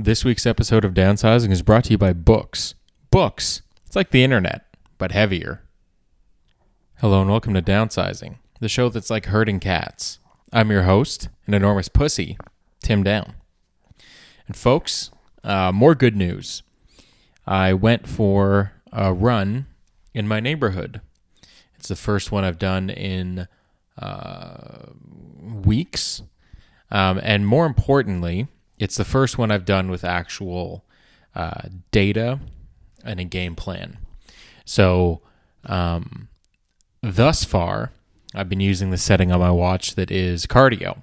This week's episode of Downsizing is brought to you by Books. Books. It's like the internet, but heavier. Hello and welcome to Downsizing, the show that's like herding cats. I'm your host, an enormous pussy, Tim Down. And folks, uh, more good news. I went for a run in my neighborhood. It's the first one I've done in uh, weeks. Um, and more importantly, it's the first one I've done with actual uh, data and a game plan. So, um, thus far, I've been using the setting on my watch that is cardio.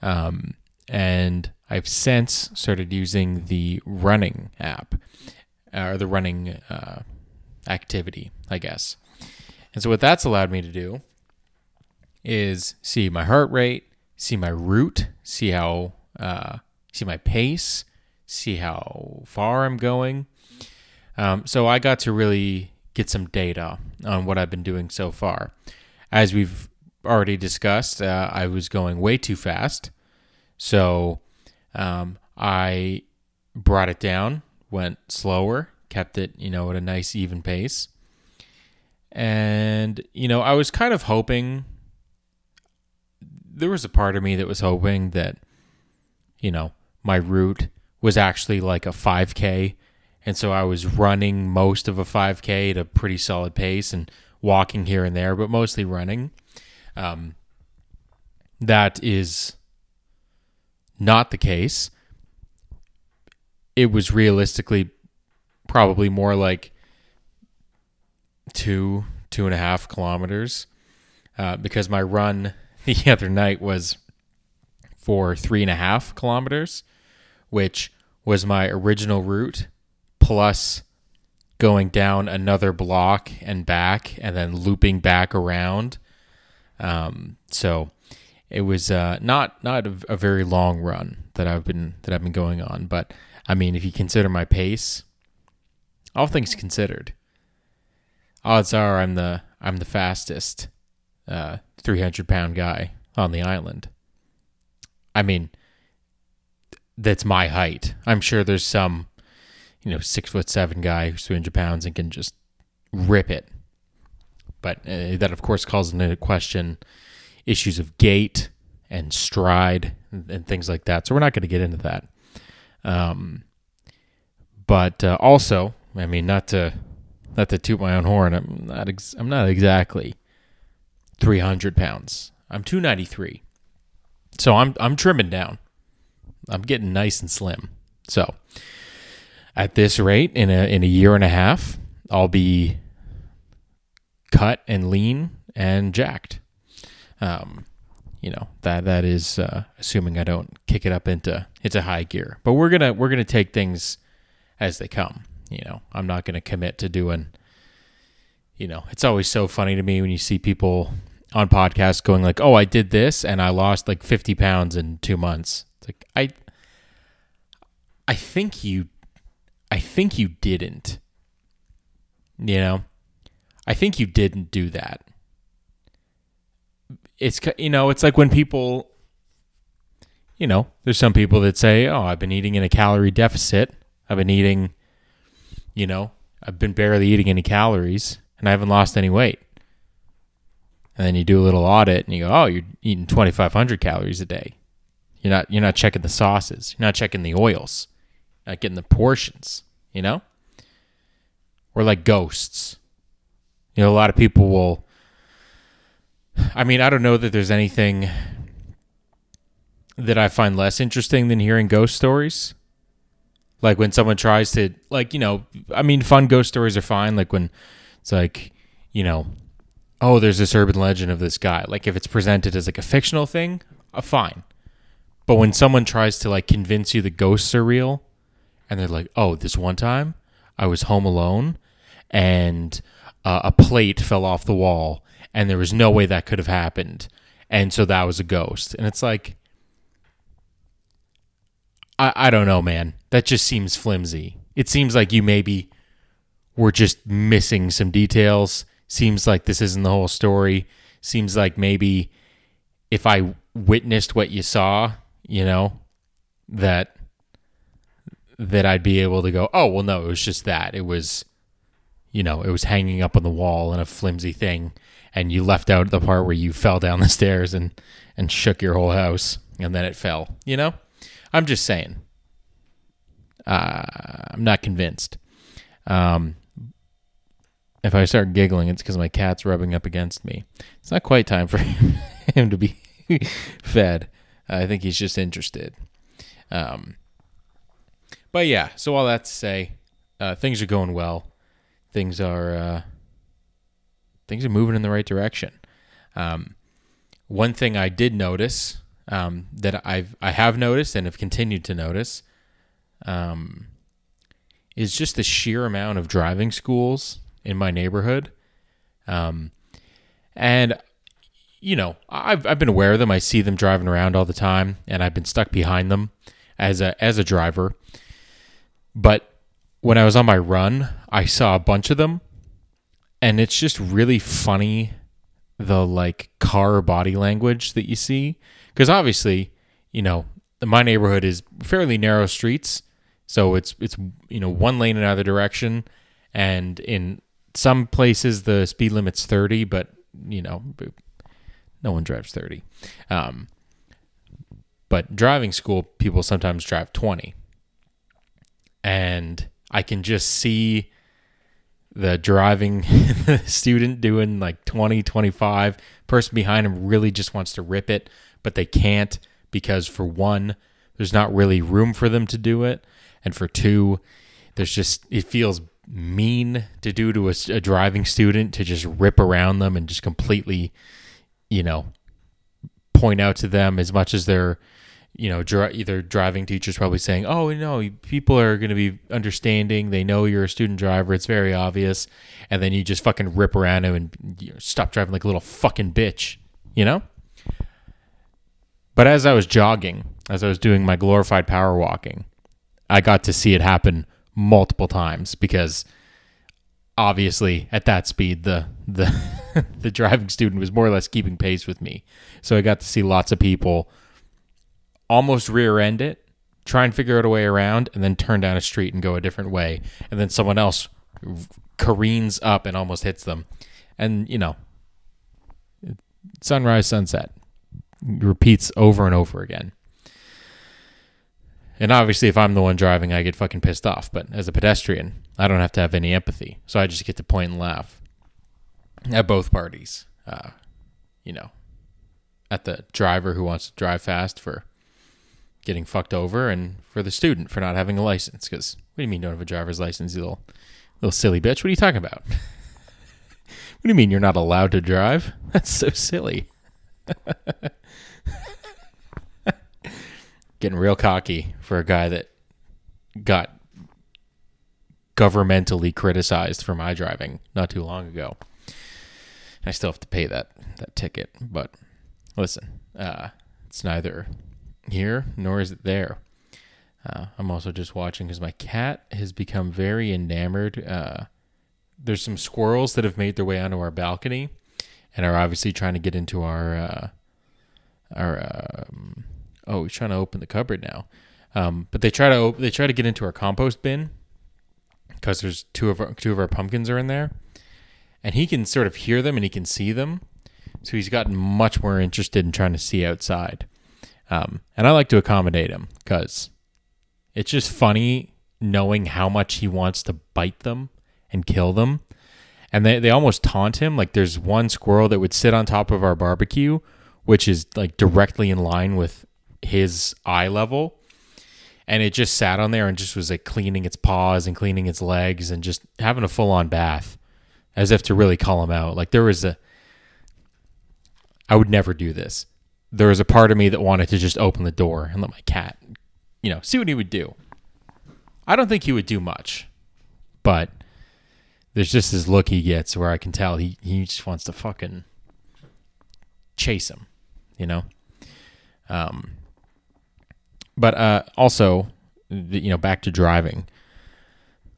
Um, and I've since started using the running app or the running uh, activity, I guess. And so, what that's allowed me to do is see my heart rate, see my route, see how uh, see my pace, see how far I'm going. Um, so I got to really get some data on what I've been doing so far. As we've already discussed, uh, I was going way too fast. So um, I brought it down, went slower, kept it, you know, at a nice even pace. And, you know, I was kind of hoping there was a part of me that was hoping that, you know, my route was actually like a 5K. And so I was running most of a 5K at a pretty solid pace and walking here and there, but mostly running. Um, that is not the case. It was realistically probably more like two, two and a half kilometers uh, because my run the other night was for three and a half kilometers which was my original route, plus going down another block and back, and then looping back around. Um, so it was uh, not not a, a, very long run that I've been that I've been going on, but I mean, if you consider my pace, all things considered, odds are I'm the I'm the fastest uh, 300 pound guy on the island. I mean, that's my height. I'm sure there's some, you know, six foot seven guy who's 300 pounds and can just rip it. But uh, that, of course, calls into question issues of gait and stride and, and things like that. So we're not going to get into that. Um, but uh, also, I mean, not to not to toot my own horn, I'm not ex- I'm not exactly 300 pounds. I'm 293. So I'm I'm trimming down. I'm getting nice and slim. So at this rate, in a in a year and a half, I'll be cut and lean and jacked. Um, you know that that is uh, assuming I don't kick it up into into high gear. But we're gonna we're gonna take things as they come. You know, I'm not gonna commit to doing. You know, it's always so funny to me when you see people on podcasts going like, "Oh, I did this and I lost like 50 pounds in two months." It's like I I think you I think you didn't. You know? I think you didn't do that. It's you know, it's like when people you know, there's some people that say, "Oh, I've been eating in a calorie deficit. I've been eating you know, I've been barely eating any calories and I haven't lost any weight." And then you do a little audit and you go, "Oh, you're eating 2500 calories a day." You're not you're not checking the sauces. You're not checking the oils. Not getting the portions, you know? Or like ghosts. You know, a lot of people will I mean, I don't know that there's anything that I find less interesting than hearing ghost stories. Like when someone tries to like, you know, I mean fun ghost stories are fine like when it's like, you know, oh, there's this urban legend of this guy. Like if it's presented as like a fictional thing, uh, fine. But when someone tries to like convince you the ghosts are real, and they're like, "Oh, this one time I was home alone, and uh, a plate fell off the wall, and there was no way that could have happened, and so that was a ghost," and it's like, I I don't know, man. That just seems flimsy. It seems like you maybe were just missing some details. Seems like this isn't the whole story. Seems like maybe if I witnessed what you saw, you know, that that I'd be able to go, oh, well, no, it was just that. It was, you know, it was hanging up on the wall and a flimsy thing. And you left out the part where you fell down the stairs and, and shook your whole house and then it fell, you know? I'm just saying. Uh, I'm not convinced. Um, if I start giggling, it's because my cat's rubbing up against me. It's not quite time for him to be fed. I think he's just interested. Um, but yeah, so all that to say, uh, things are going well. Things are uh, things are moving in the right direction. Um, one thing I did notice um, that I've I have noticed and have continued to notice um, is just the sheer amount of driving schools in my neighborhood. Um, and you know, I've I've been aware of them. I see them driving around all the time, and I've been stuck behind them as a as a driver. But when I was on my run, I saw a bunch of them, and it's just really funny the like car body language that you see because obviously, you know, my neighborhood is fairly narrow streets, so it's it's you know one lane in either direction, and in some places the speed limit's 30, but you know, no one drives 30. Um, but driving school, people sometimes drive 20. And I can just see the driving student doing like 20, 25. Person behind him really just wants to rip it, but they can't because, for one, there's not really room for them to do it. And for two, there's just, it feels mean to do to a, a, driving student to just rip around them and just completely, you know, point out to them as much as they're, you know, either driving teachers probably saying, "Oh, no, people are going to be understanding. They know you're a student driver. It's very obvious." And then you just fucking rip around him and you know, stop driving like a little fucking bitch, you know? But as I was jogging, as I was doing my glorified power walking, I got to see it happen multiple times because obviously at that speed the the the driving student was more or less keeping pace with me. So I got to see lots of people almost rear end it, try and figure out a way around and then turn down a street and go a different way and then someone else careens up and almost hits them. And you know, sunrise sunset repeats over and over again. And obviously, if I'm the one driving, I get fucking pissed off. But as a pedestrian, I don't have to have any empathy. So I just get to point and laugh at both parties. Uh, you know, at the driver who wants to drive fast for getting fucked over, and for the student for not having a license. Because what do you mean don't have a driver's license, you little, little silly bitch? What are you talking about? what do you mean you're not allowed to drive? That's so silly. getting real cocky for a guy that got governmentally criticized for my driving not too long ago. I still have to pay that that ticket, but listen, uh, it's neither here nor is it there. Uh, I'm also just watching because my cat has become very enamored. Uh, there's some squirrels that have made their way onto our balcony and are obviously trying to get into our uh, our um, oh, he's trying to open the cupboard now. Um, but they try to they try to get into our compost bin because there's two of our two of our pumpkins are in there, and he can sort of hear them and he can see them, so he's gotten much more interested in trying to see outside. Um, and I like to accommodate him because it's just funny knowing how much he wants to bite them and kill them. And they, they almost taunt him. Like there's one squirrel that would sit on top of our barbecue, which is like directly in line with his eye level and it just sat on there and just was like cleaning its paws and cleaning its legs and just having a full on bath as if to really call him out. Like there was a I would never do this. There was a part of me that wanted to just open the door and let my cat, you know, see what he would do. I don't think he would do much, but there's just this look he gets where I can tell he, he just wants to fucking chase him, you know? Um, but uh, also, you know, back to driving.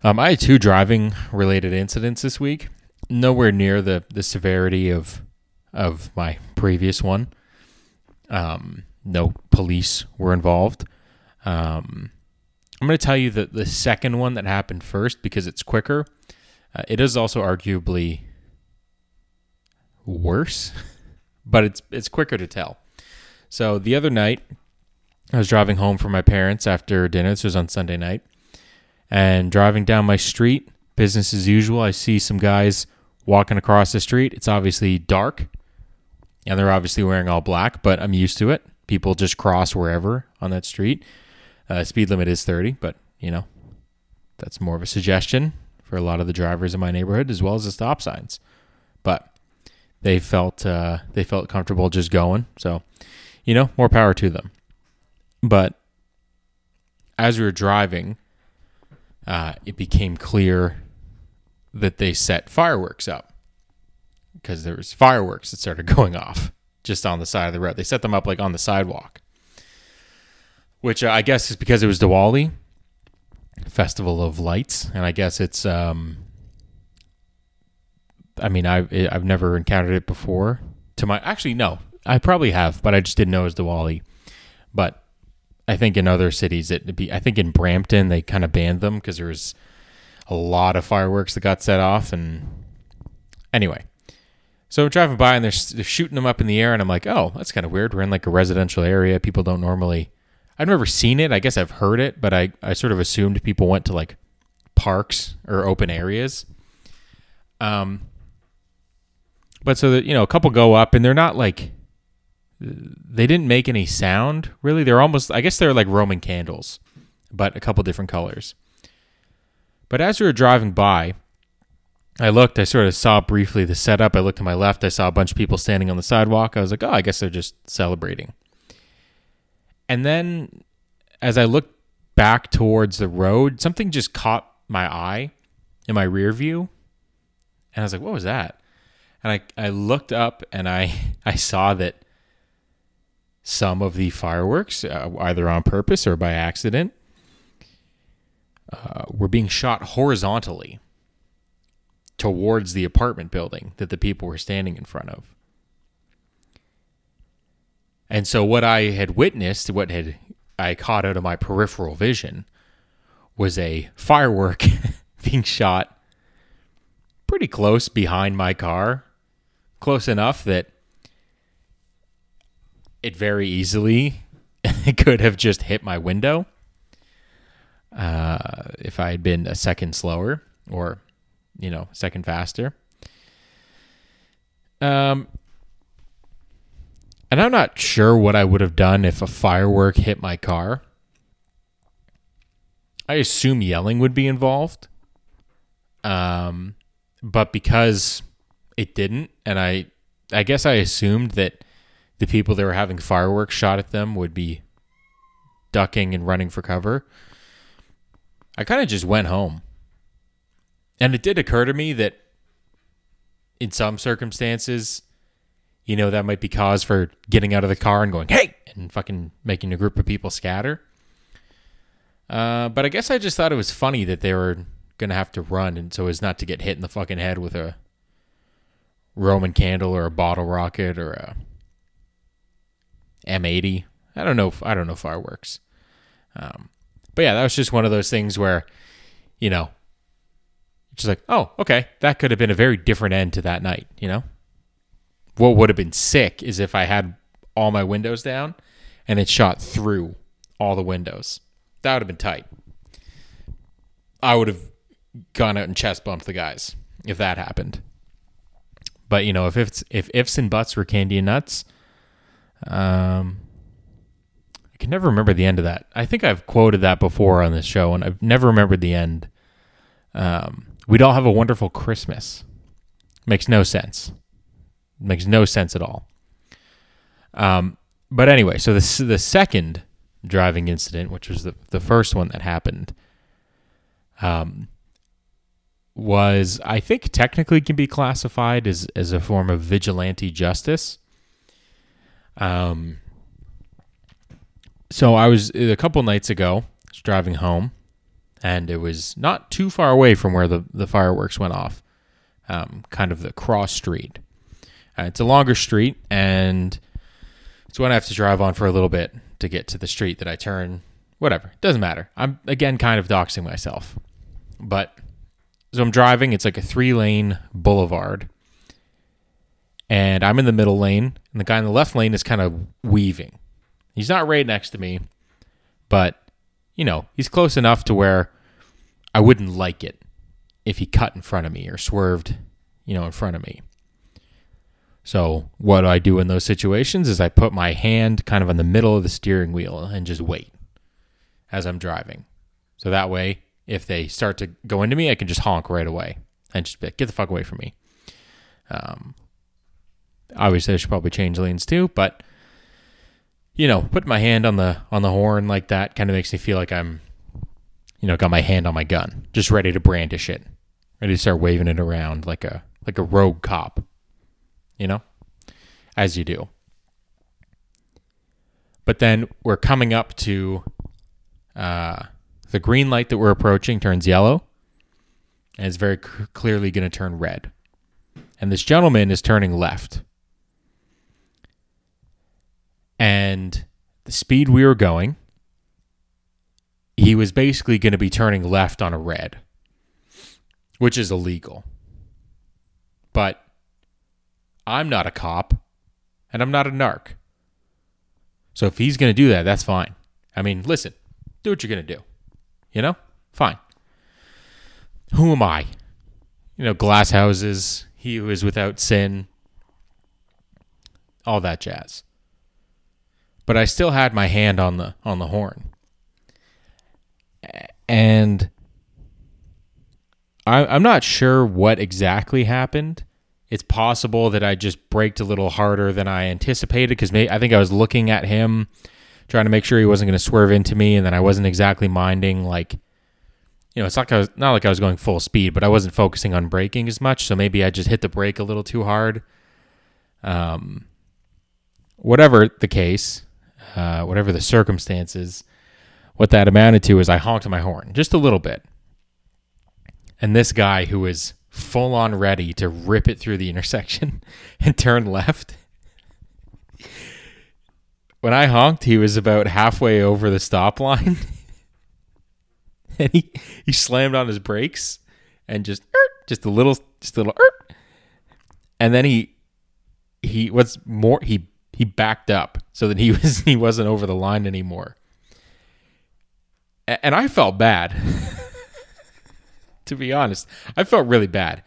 Um, I had two driving related incidents this week. Nowhere near the the severity of of my previous one. Um, no police were involved. Um, I'm going to tell you that the second one that happened first because it's quicker. Uh, it is also arguably worse, but it's it's quicker to tell. So the other night, I was driving home from my parents after dinner. This was on Sunday night, and driving down my street, business as usual. I see some guys walking across the street. It's obviously dark, and they're obviously wearing all black, but I'm used to it. People just cross wherever on that street. Uh, speed limit is 30, but you know, that's more of a suggestion for a lot of the drivers in my neighborhood, as well as the stop signs. But they felt uh, they felt comfortable just going, so you know, more power to them. But as we were driving, uh, it became clear that they set fireworks up because there was fireworks that started going off just on the side of the road. They set them up like on the sidewalk, which uh, I guess is because it was Diwali, Festival of Lights, and I guess it's. Um, I mean, I've I've never encountered it before. To my actually no, I probably have, but I just didn't know it was Diwali. But I think in other cities it'd be. I think in Brampton they kind of banned them because there was a lot of fireworks that got set off, and anyway. So I'm driving by and they're, they're shooting them up in the air, and I'm like, oh, that's kind of weird. We're in like a residential area. People don't normally. I've never seen it. I guess I've heard it, but I, I sort of assumed people went to like parks or open areas. Um, but so that you know, a couple go up and they're not like they didn't make any sound really. They're almost I guess they're like Roman candles, but a couple different colors. But as we were driving by, I looked, I sort of saw briefly the setup. I looked to my left, I saw a bunch of people standing on the sidewalk. I was like, oh, I guess they're just celebrating. And then as I looked back towards the road, something just caught my eye in my rear view. And I was like, what was that? And I, I looked up and I, I saw that some of the fireworks, uh, either on purpose or by accident, uh, were being shot horizontally towards the apartment building that the people were standing in front of. And so what I had witnessed, what had I caught out of my peripheral vision, was a firework being shot pretty close behind my car, close enough that it very easily could have just hit my window uh, if I had been a second slower or, you know, second faster. Um, and I'm not sure what I would have done if a firework hit my car. I assume yelling would be involved. Um, but because it didn't, and I, I guess I assumed that the people that were having fireworks shot at them would be ducking and running for cover. I kind of just went home. And it did occur to me that in some circumstances, you know, that might be cause for getting out of the car and going, hey, and fucking making a group of people scatter. Uh, but I guess I just thought it was funny that they were going to have to run and so as not to get hit in the fucking head with a Roman candle or a bottle rocket or a M80. I don't know. If, I don't know fireworks. Um, but yeah, that was just one of those things where, you know, just like, oh, okay, that could have been a very different end to that night. You know, what would have been sick is if I had all my windows down and it shot through all the windows. That would have been tight. I would have gone out and chest bumped the guys if that happened. But you know, if it's if ifs and buts were candy and nuts, um, I can never remember the end of that. I think I've quoted that before on this show, and I've never remembered the end. Um, we'd all have a wonderful Christmas. Makes no sense. Makes no sense at all. Um, but anyway, so the the second driving incident, which was the the first one that happened, um, was I think technically can be classified as as a form of vigilante justice. Um, so I was a couple nights ago, was driving home, and it was not too far away from where the, the fireworks went off, um, kind of the cross street. Uh, it's a longer street, and it's one I have to drive on for a little bit to get to the street that I turn whatever. Doesn't matter. I'm again kind of doxing myself. But so I'm driving, it's like a three lane boulevard. And I'm in the middle lane, and the guy in the left lane is kind of weaving. He's not right next to me, but you know, he's close enough to where I wouldn't like it if he cut in front of me or swerved, you know, in front of me. So, what I do in those situations is I put my hand kind of on the middle of the steering wheel and just wait as I'm driving. So that way, if they start to go into me, I can just honk right away and just like, get the fuck away from me. Um, obviously, I should probably change lanes too, but you know, put my hand on the on the horn like that kind of makes me feel like I'm, you know, got my hand on my gun, just ready to brandish it, ready to start waving it around like a like a rogue cop, you know, as you do. But then we're coming up to uh, the green light that we're approaching turns yellow, and it's very c- clearly going to turn red. And this gentleman is turning left and the speed we were going, he was basically going to be turning left on a red, which is illegal. But I'm not a cop and I'm not a narc. So if he's going to do that, that's fine. I mean, listen, do what you're going to do. You know? Fine. Who am I? You know, glass houses, he who is without sin, all that jazz but I still had my hand on the on the horn. And I, I'm not sure what exactly happened. It's possible that I just braked a little harder than I anticipated because I think I was looking at him, trying to make sure he wasn't going to swerve into me, and then I wasn't exactly minding like, you know, it's like I was not like I was going full speed, but I wasn't focusing on braking as much. So maybe I just hit the brake a little too hard. Um, whatever the case, uh, whatever the circumstances, what that amounted to is I honked my horn just a little bit. And this guy who was full on ready to rip it through the intersection and turn left. When I honked, he was about halfway over the stop line. and he, he slammed on his brakes and just just a little just a little and then he he what's more he he backed up so that he was he wasn't over the line anymore. And I felt bad. to be honest, I felt really bad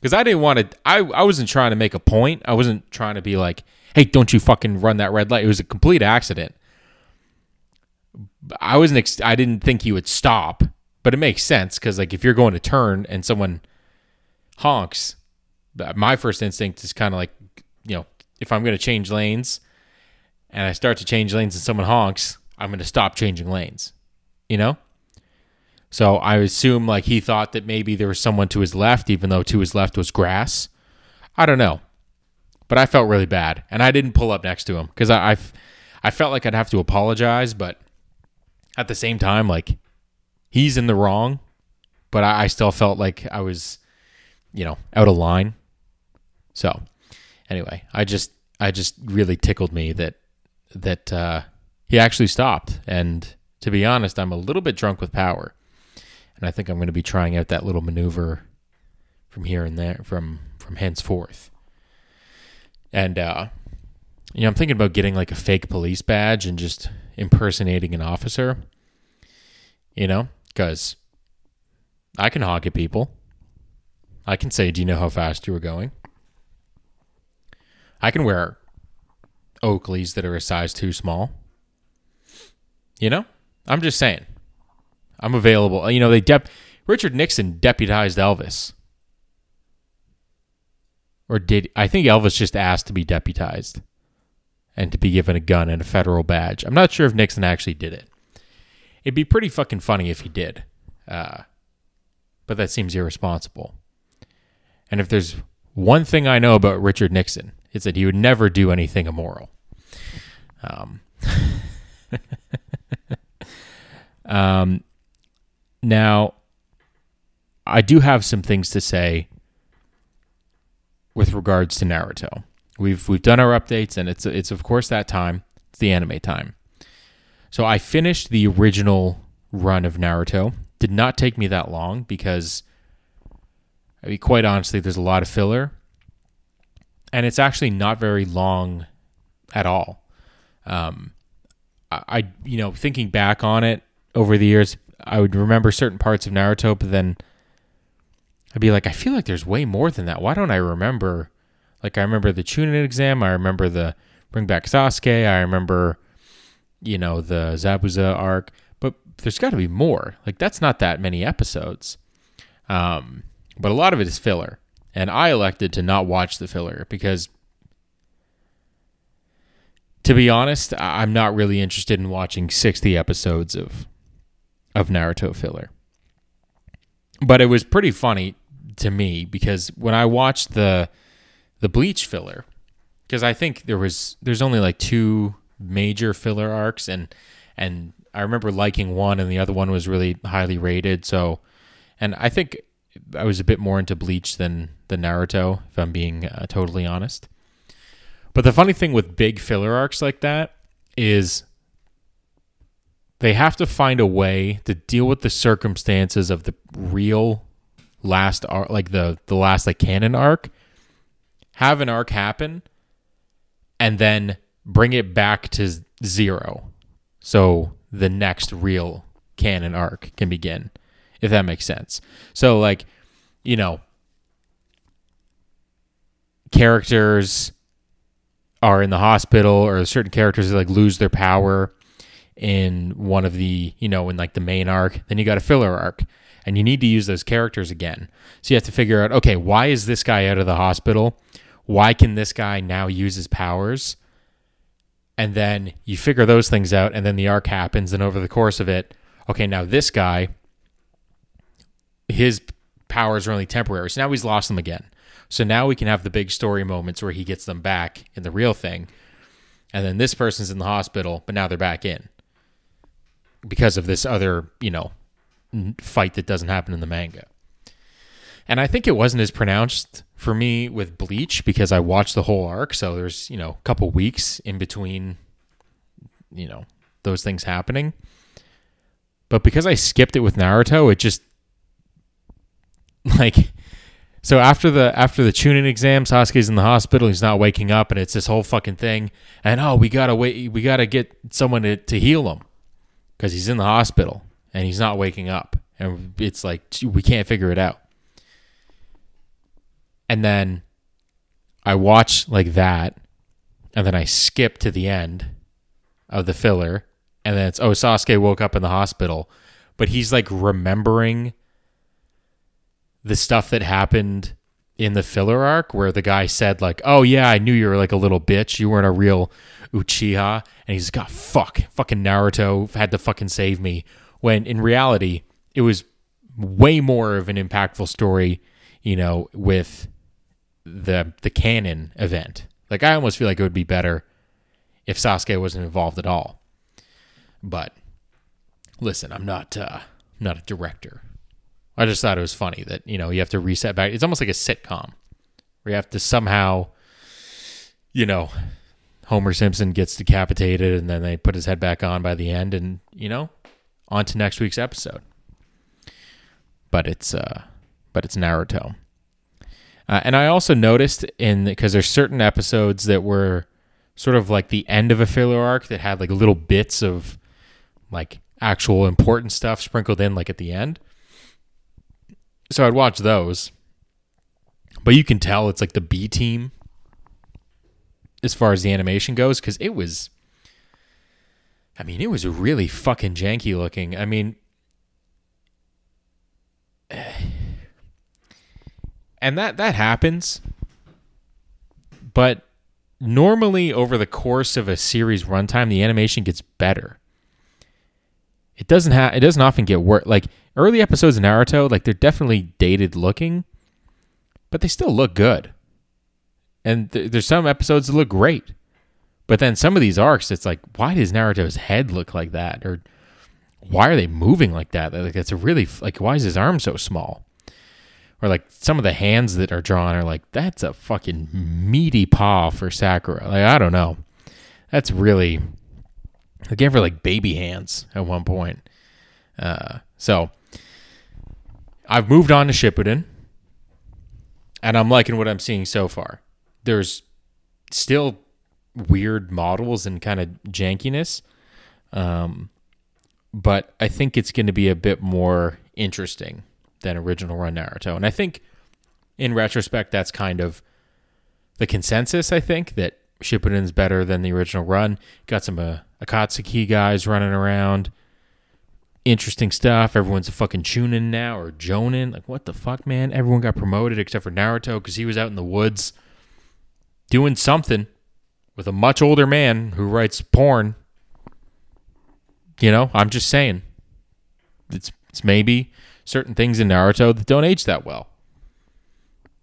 because I didn't want to. I I wasn't trying to make a point. I wasn't trying to be like, "Hey, don't you fucking run that red light." It was a complete accident. I wasn't. Ex- I didn't think he would stop, but it makes sense because like if you're going to turn and someone honks, my first instinct is kind of like, you know, if I'm going to change lanes and I start to change lanes and someone honks, I'm going to stop changing lanes, you know? So I assume like he thought that maybe there was someone to his left, even though to his left was grass. I don't know. But I felt really bad. And I didn't pull up next to him because I, I, I felt like I'd have to apologize. But at the same time, like he's in the wrong. But I, I still felt like I was, you know, out of line. So anyway, I just I just really tickled me that that uh, he actually stopped. And to be honest, I'm a little bit drunk with power, and I think I'm going to be trying out that little maneuver from here and there, from from henceforth. And uh, you know, I'm thinking about getting like a fake police badge and just impersonating an officer. You know, because I can honk at people. I can say, "Do you know how fast you were going?" I can wear Oakleys that are a size too small. You know, I'm just saying. I'm available. You know, they dep Richard Nixon deputized Elvis. Or did I think Elvis just asked to be deputized and to be given a gun and a federal badge? I'm not sure if Nixon actually did it. It'd be pretty fucking funny if he did. Uh, but that seems irresponsible. And if there's one thing I know about Richard Nixon, it's said he would never do anything immoral. Um, um, now, I do have some things to say with regards to Naruto. We've we've done our updates, and it's it's of course that time. It's the anime time. So I finished the original run of Naruto. Did not take me that long because, I mean, quite honestly, there's a lot of filler, and it's actually not very long at all. Um, I, I, you know, thinking back on it over the years, I would remember certain parts of Naruto, but then I'd be like, I feel like there's way more than that. Why don't I remember? Like, I remember the Chunin exam. I remember the Bring Back Sasuke. I remember, you know, the Zabuza arc. But there's got to be more. Like, that's not that many episodes. Um, but a lot of it is filler. And I elected to not watch the filler because, to be honest, I'm not really interested in watching 60 episodes of of Naruto filler. But it was pretty funny to me because when I watched the the Bleach filler, because I think there was there's only like two major filler arcs and and I remember liking one and the other one was really highly rated. So, and I think I was a bit more into Bleach than the Naruto, if I'm being uh, totally honest. But the funny thing with big filler arcs like that is they have to find a way to deal with the circumstances of the real last arc, like the the last like canon arc. Have an arc happen, and then bring it back to zero, so the next real canon arc can begin, if that makes sense. So like, you know, characters are in the hospital, or certain characters like lose their power in one of the, you know, in like the main arc, then you got a filler arc and you need to use those characters again. So you have to figure out, okay, why is this guy out of the hospital? Why can this guy now use his powers? And then you figure those things out, and then the arc happens, and over the course of it, okay, now this guy, his powers are only temporary. So now he's lost them again. So now we can have the big story moments where he gets them back in the real thing. And then this person's in the hospital, but now they're back in because of this other, you know, fight that doesn't happen in the manga. And I think it wasn't as pronounced for me with Bleach because I watched the whole arc, so there's, you know, a couple weeks in between you know, those things happening. But because I skipped it with Naruto, it just like so after the after the Chunin exam, Sasuke's in the hospital. He's not waking up, and it's this whole fucking thing. And oh, we gotta wait. We gotta get someone to, to heal him because he's in the hospital and he's not waking up. And it's like, we can't figure it out. And then I watch like that. And then I skip to the end of the filler. And then it's, oh, Sasuke woke up in the hospital. But he's like remembering the stuff that happened in the filler arc where the guy said like, "Oh yeah, I knew you were like a little bitch. You weren't a real Uchiha." And he's got fuck, fucking Naruto had to fucking save me. When in reality, it was way more of an impactful story, you know, with the the canon event. Like I almost feel like it would be better if Sasuke wasn't involved at all. But listen, I'm not uh, not a director. I just thought it was funny that you know you have to reset back. It's almost like a sitcom where you have to somehow, you know, Homer Simpson gets decapitated and then they put his head back on by the end, and you know, on to next week's episode. But it's uh, but it's Naruto. Uh, and I also noticed in because there's certain episodes that were sort of like the end of a filler arc that had like little bits of like actual important stuff sprinkled in like at the end. So I'd watch those. But you can tell it's like the B team as far as the animation goes because it was I mean, it was really fucking janky looking. I mean, and that that happens, but normally over the course of a series runtime, the animation gets better. It doesn't have. It doesn't often get worse. Like early episodes of Naruto, like they're definitely dated looking, but they still look good. And th- there's some episodes that look great. But then some of these arcs, it's like, why does Naruto's head look like that? Or why are they moving like that? Like it's a really like why is his arm so small? Or like some of the hands that are drawn are like that's a fucking meaty paw for Sakura. Like I don't know. That's really They gave her like baby hands at one point. Uh, so I've moved on to Shippuden, and I'm liking what I'm seeing so far. There's still weird models and kind of jankiness, um, but I think it's going to be a bit more interesting than original run Naruto. And I think, in retrospect, that's kind of the consensus. I think that Shippuden's better than the original run. Got some uh, Akatsuki guys running around interesting stuff. Everyone's a fucking Chunin now or Jonin. Like, what the fuck, man? Everyone got promoted except for Naruto because he was out in the woods doing something with a much older man who writes porn. You know, I'm just saying. It's, it's maybe certain things in Naruto that don't age that well.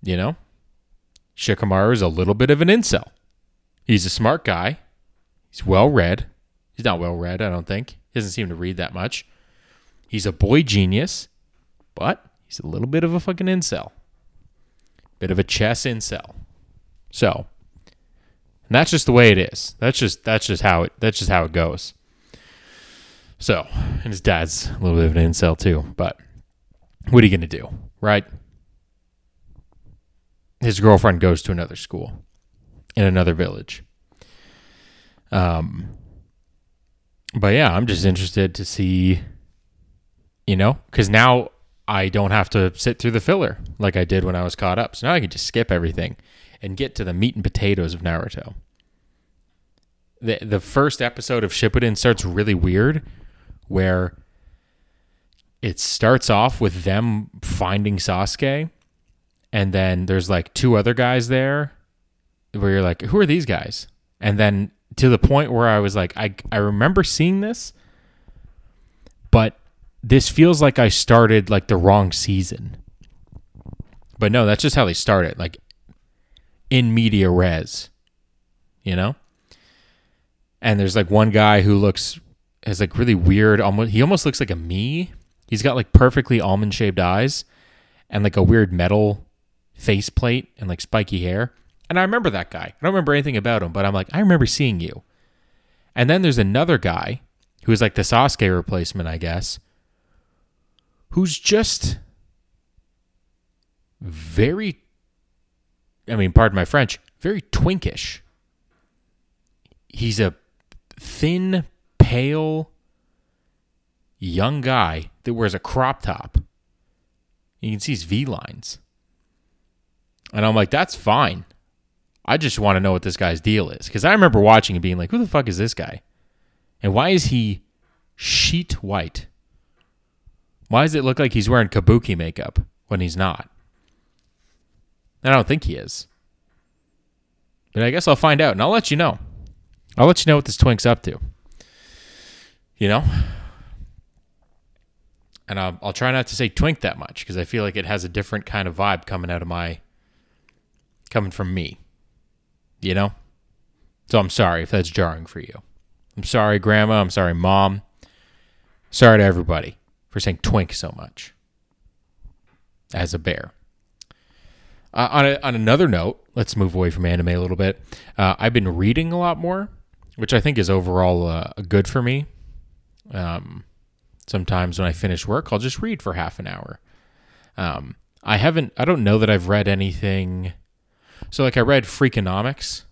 You know? Shikamaru is a little bit of an incel. He's a smart guy. He's well read. He's not well read, I don't think. He doesn't seem to read that much. He's a boy genius, but he's a little bit of a fucking incel. Bit of a chess incel. So, that's just the way it is. That's just that's just how it that's just how it goes. So, and his dad's a little bit of an incel too, but what are you gonna do, right? His girlfriend goes to another school in another village. Um, but yeah, I'm just interested to see you know, because now I don't have to sit through the filler like I did when I was caught up. So now I can just skip everything and get to the meat and potatoes of Naruto. The the first episode of Shippuden starts really weird where it starts off with them finding Sasuke and then there's like two other guys there where you're like who are these guys? And then to the point where I was like I I remember seeing this but this feels like I started like the wrong season. But no, that's just how they started, like in media res, you know? And there's like one guy who looks has like really weird almost he almost looks like a me. He's got like perfectly almond shaped eyes and like a weird metal faceplate and like spiky hair. And I remember that guy. I don't remember anything about him, but I'm like, I remember seeing you. And then there's another guy who's like the Sasuke replacement, I guess, who's just very, I mean, pardon my French, very twinkish. He's a thin, pale, young guy that wears a crop top. You can see his V lines. And I'm like, that's fine. I just want to know what this guy's deal is. Because I remember watching and being like, who the fuck is this guy? And why is he sheet white? Why does it look like he's wearing kabuki makeup when he's not? I don't think he is. But I guess I'll find out and I'll let you know. I'll let you know what this twink's up to. You know? And I'll, I'll try not to say twink that much because I feel like it has a different kind of vibe coming out of my, coming from me. You know? So I'm sorry if that's jarring for you. I'm sorry, Grandma. I'm sorry, Mom. Sorry to everybody for saying twink so much as a bear. Uh, on, a, on another note, let's move away from anime a little bit. Uh, I've been reading a lot more, which I think is overall uh, good for me. Um, sometimes when I finish work, I'll just read for half an hour. Um, I haven't, I don't know that I've read anything. So, like, I read Freakonomics,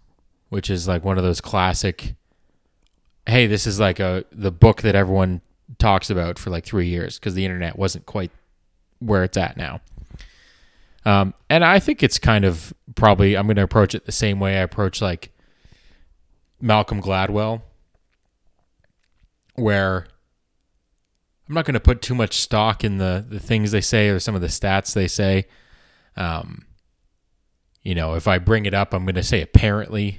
which is like one of those classic. Hey, this is like a the book that everyone talks about for like three years because the internet wasn't quite where it's at now. Um, and I think it's kind of probably I'm going to approach it the same way I approach like Malcolm Gladwell, where I'm not going to put too much stock in the the things they say or some of the stats they say. Um, you know, if I bring it up, I'm going to say apparently,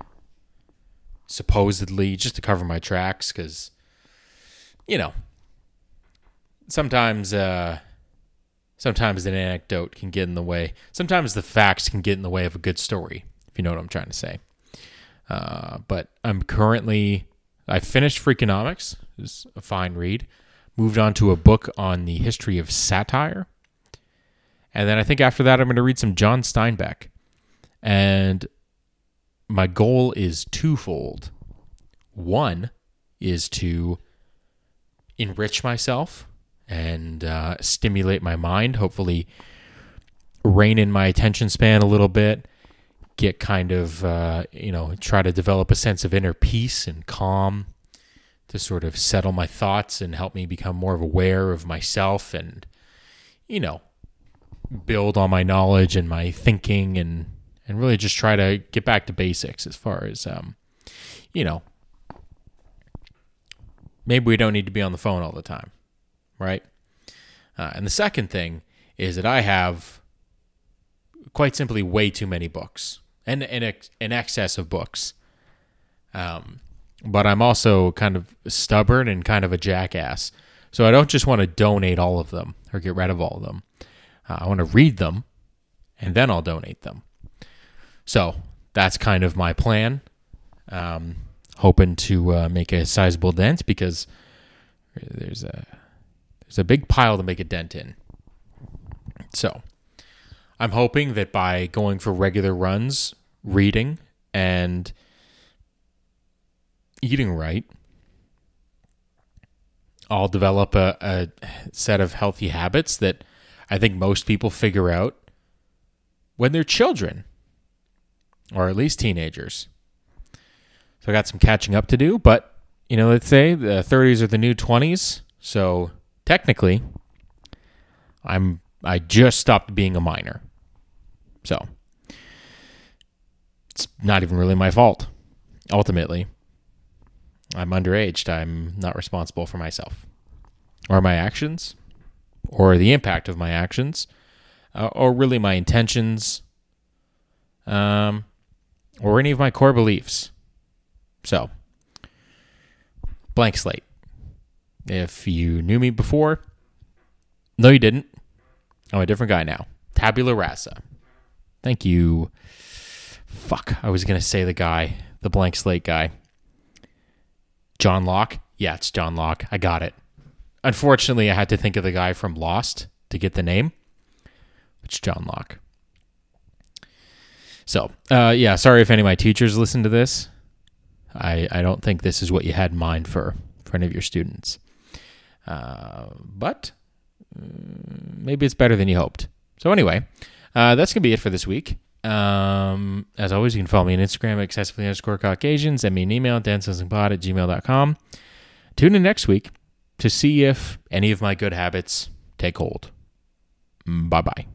supposedly, just to cover my tracks, because you know sometimes uh, sometimes an anecdote can get in the way. Sometimes the facts can get in the way of a good story, if you know what I'm trying to say. Uh, but I'm currently I finished Freakonomics. It's a fine read. Moved on to a book on the history of satire. And then I think after that I'm going to read some John Steinbeck. And my goal is twofold. One, is to enrich myself and uh, stimulate my mind. Hopefully, rein in my attention span a little bit. Get kind of, uh, you know, try to develop a sense of inner peace and calm to sort of settle my thoughts and help me become more aware of myself and, you know, build on my knowledge and my thinking and and really just try to get back to basics as far as um, you know maybe we don't need to be on the phone all the time right uh, and the second thing is that i have quite simply way too many books and an, an excess of books um, but i'm also kind of stubborn and kind of a jackass so i don't just want to donate all of them or get rid of all of them uh, I want to read them and then I'll donate them. So that's kind of my plan. Um, hoping to uh, make a sizable dent because there's a there's a big pile to make a dent in. So I'm hoping that by going for regular runs, reading, and eating right, I'll develop a, a set of healthy habits that I think most people figure out when they're children, or at least teenagers. So I got some catching up to do, but you know, let's say the 30s are the new 20s. So technically, I'm I just stopped being a minor. So it's not even really my fault. Ultimately, I'm underaged. I'm not responsible for myself or my actions or the impact of my actions, uh, or really my intentions, um, or any of my core beliefs. So, blank slate. If you knew me before, no, you didn't. I'm a different guy now. Tabula rasa. Thank you. Fuck, I was going to say the guy, the blank slate guy. John Locke? Yeah, it's John Locke. I got it. Unfortunately, I had to think of the guy from Lost to get the name, is John Locke. So, uh, yeah, sorry if any of my teachers listen to this. I, I don't think this is what you had in mind for, for any of your students. Uh, but mm, maybe it's better than you hoped. So, anyway, uh, that's going to be it for this week. Um, as always, you can follow me on Instagram excessively underscore Caucasians. Send me an email, dancingpod at gmail.com. Tune in next week to see if any of my good habits take hold. Bye bye.